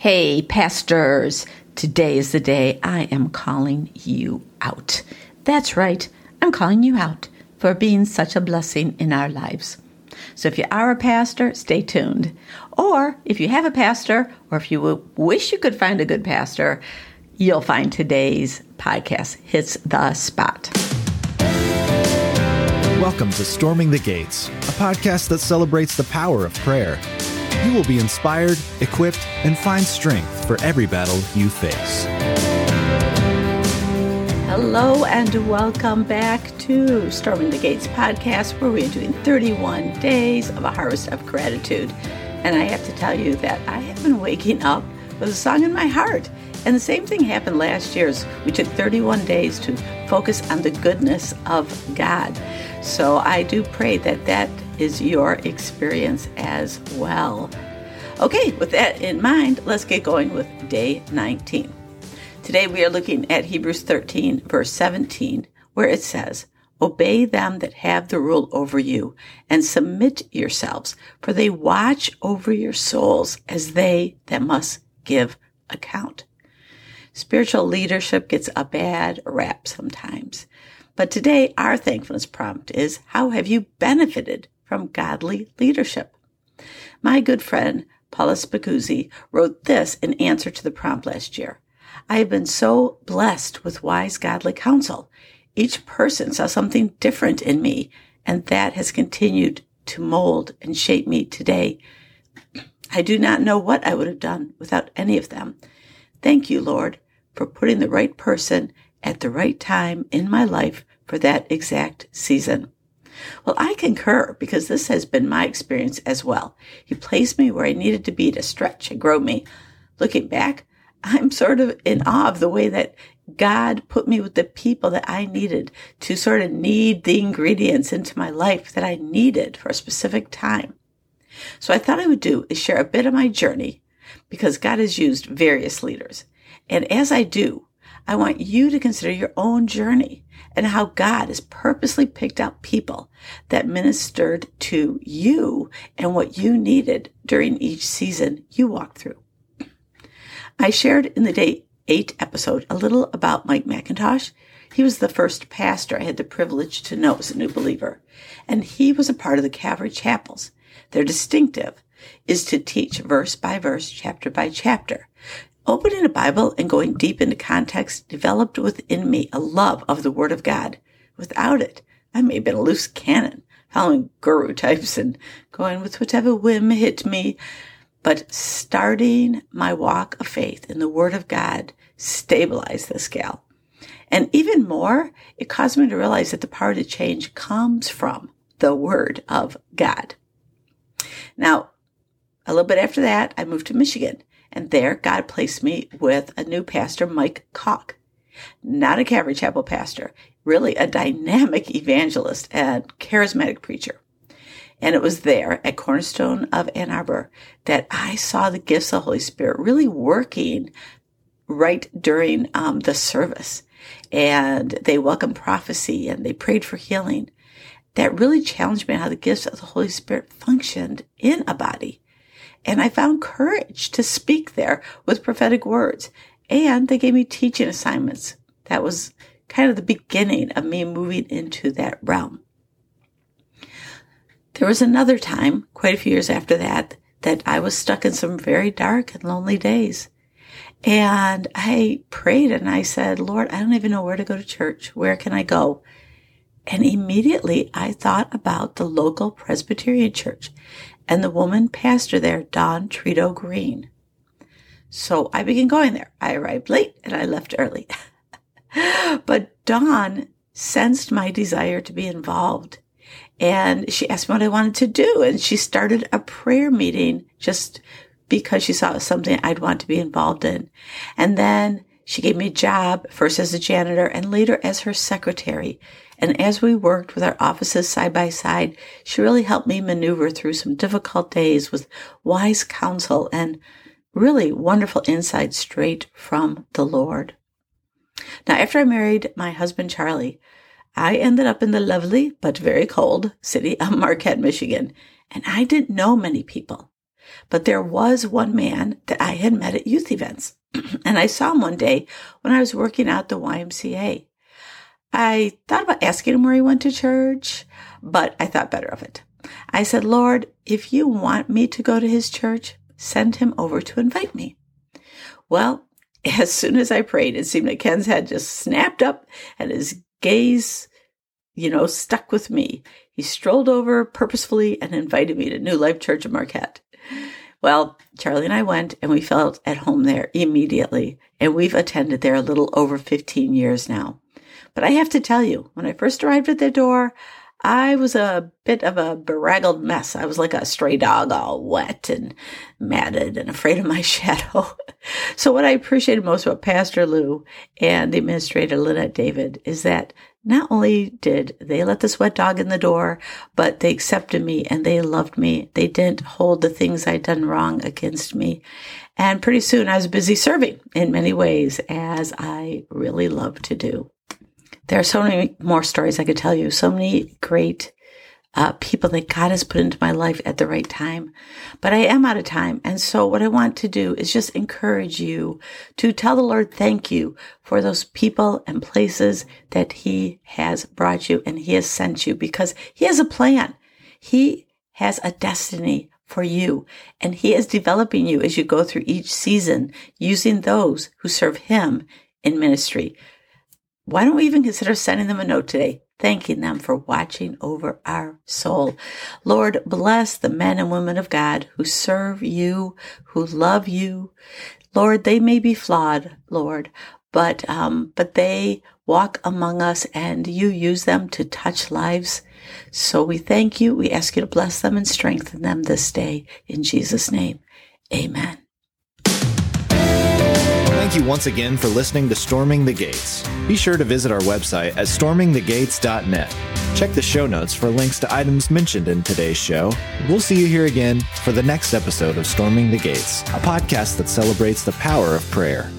Hey, pastors, today is the day I am calling you out. That's right, I'm calling you out for being such a blessing in our lives. So if you are a pastor, stay tuned. Or if you have a pastor, or if you wish you could find a good pastor, you'll find today's podcast hits the spot. Welcome to Storming the Gates, a podcast that celebrates the power of prayer you will be inspired, equipped, and find strength for every battle you face. Hello, and welcome back to Storming the Gates podcast, where we are doing 31 days of a harvest of gratitude. And I have to tell you that I have been waking up with a song in my heart. And the same thing happened last year. We took 31 days to focus on the goodness of God. So I do pray that that is your experience as well. Okay, with that in mind, let's get going with day 19. Today we are looking at Hebrews 13, verse 17, where it says, Obey them that have the rule over you, and submit yourselves, for they watch over your souls as they that must give account. Spiritual leadership gets a bad rap sometimes. But today, our thankfulness prompt is How have you benefited from godly leadership. My good friend Paula Spacuzzi wrote this in answer to the prompt last year. I have been so blessed with wise godly counsel. Each person saw something different in me, and that has continued to mold and shape me today. I do not know what I would have done without any of them. Thank you, Lord, for putting the right person at the right time in my life for that exact season. Well, I concur because this has been my experience as well. He placed me where I needed to be to stretch and grow me. Looking back, I'm sort of in awe of the way that God put me with the people that I needed to sort of need the ingredients into my life that I needed for a specific time. So I thought I would do is share a bit of my journey because God has used various leaders. And as I do, I want you to consider your own journey and how God has purposely picked out people that ministered to you and what you needed during each season you walked through. I shared in the day eight episode a little about Mike MacIntosh. He was the first pastor I had the privilege to know as a new believer, and he was a part of the Calvary Chapels. Their distinctive is to teach verse by verse, chapter by chapter. Opening a Bible and going deep into context developed within me a love of the Word of God. Without it, I may have been a loose cannon, following guru types and going with whatever whim hit me. But starting my walk of faith in the Word of God stabilized the scale. And even more, it caused me to realize that the power to change comes from the Word of God. Now, a little bit after that, I moved to Michigan and there, God placed me with a new pastor, Mike Koch. Not a Calvary Chapel pastor, really a dynamic evangelist and charismatic preacher. And it was there at Cornerstone of Ann Arbor that I saw the gifts of the Holy Spirit really working right during um, the service. And they welcomed prophecy and they prayed for healing. That really challenged me how the gifts of the Holy Spirit functioned in a body. And I found courage to speak there with prophetic words. And they gave me teaching assignments. That was kind of the beginning of me moving into that realm. There was another time, quite a few years after that, that I was stuck in some very dark and lonely days. And I prayed and I said, Lord, I don't even know where to go to church. Where can I go? And immediately I thought about the local Presbyterian church and the woman pastor there, Dawn Trito Green. So I began going there. I arrived late and I left early. but Dawn sensed my desire to be involved and she asked me what I wanted to do. And she started a prayer meeting just because she saw something I'd want to be involved in. And then she gave me a job, first as a janitor and later as her secretary. And as we worked with our offices side by side, she really helped me maneuver through some difficult days with wise counsel and really wonderful insight straight from the Lord. Now, after I married my husband, Charlie, I ended up in the lovely but very cold city of Marquette, Michigan, and I didn't know many people. But there was one man that I had met at youth events. and I saw him one day when I was working out the YMCA. I thought about asking him where he went to church, but I thought better of it. I said, Lord, if you want me to go to his church, send him over to invite me. Well, as soon as I prayed, it seemed like Ken's head just snapped up and his gaze, you know, stuck with me. He strolled over purposefully and invited me to New Life Church in Marquette. Well, Charlie and I went and we felt at home there immediately. And we've attended there a little over 15 years now. But I have to tell you, when I first arrived at their door, I was a bit of a beraggled mess. I was like a stray dog, all wet and matted and afraid of my shadow. so what I appreciated most about Pastor Lou and the administrator Lynette David is that not only did they let this wet dog in the door, but they accepted me and they loved me. They didn't hold the things I'd done wrong against me. And pretty soon I was busy serving in many ways, as I really love to do. There are so many more stories I could tell you, so many great uh, people that God has put into my life at the right time. But I am out of time. And so what I want to do is just encourage you to tell the Lord thank you for those people and places that he has brought you and he has sent you because he has a plan. He has a destiny for you and he is developing you as you go through each season using those who serve him in ministry. Why don't we even consider sending them a note today? thanking them for watching over our soul. Lord, bless the men and women of God who serve you, who love you. Lord, they may be flawed, Lord, but, um, but they walk among us and you use them to touch lives. So we thank you. We ask you to bless them and strengthen them this day in Jesus' name. Amen. Thank you once again for listening to Storming the Gates. Be sure to visit our website at stormingthegates.net. Check the show notes for links to items mentioned in today's show. We'll see you here again for the next episode of Storming the Gates, a podcast that celebrates the power of prayer.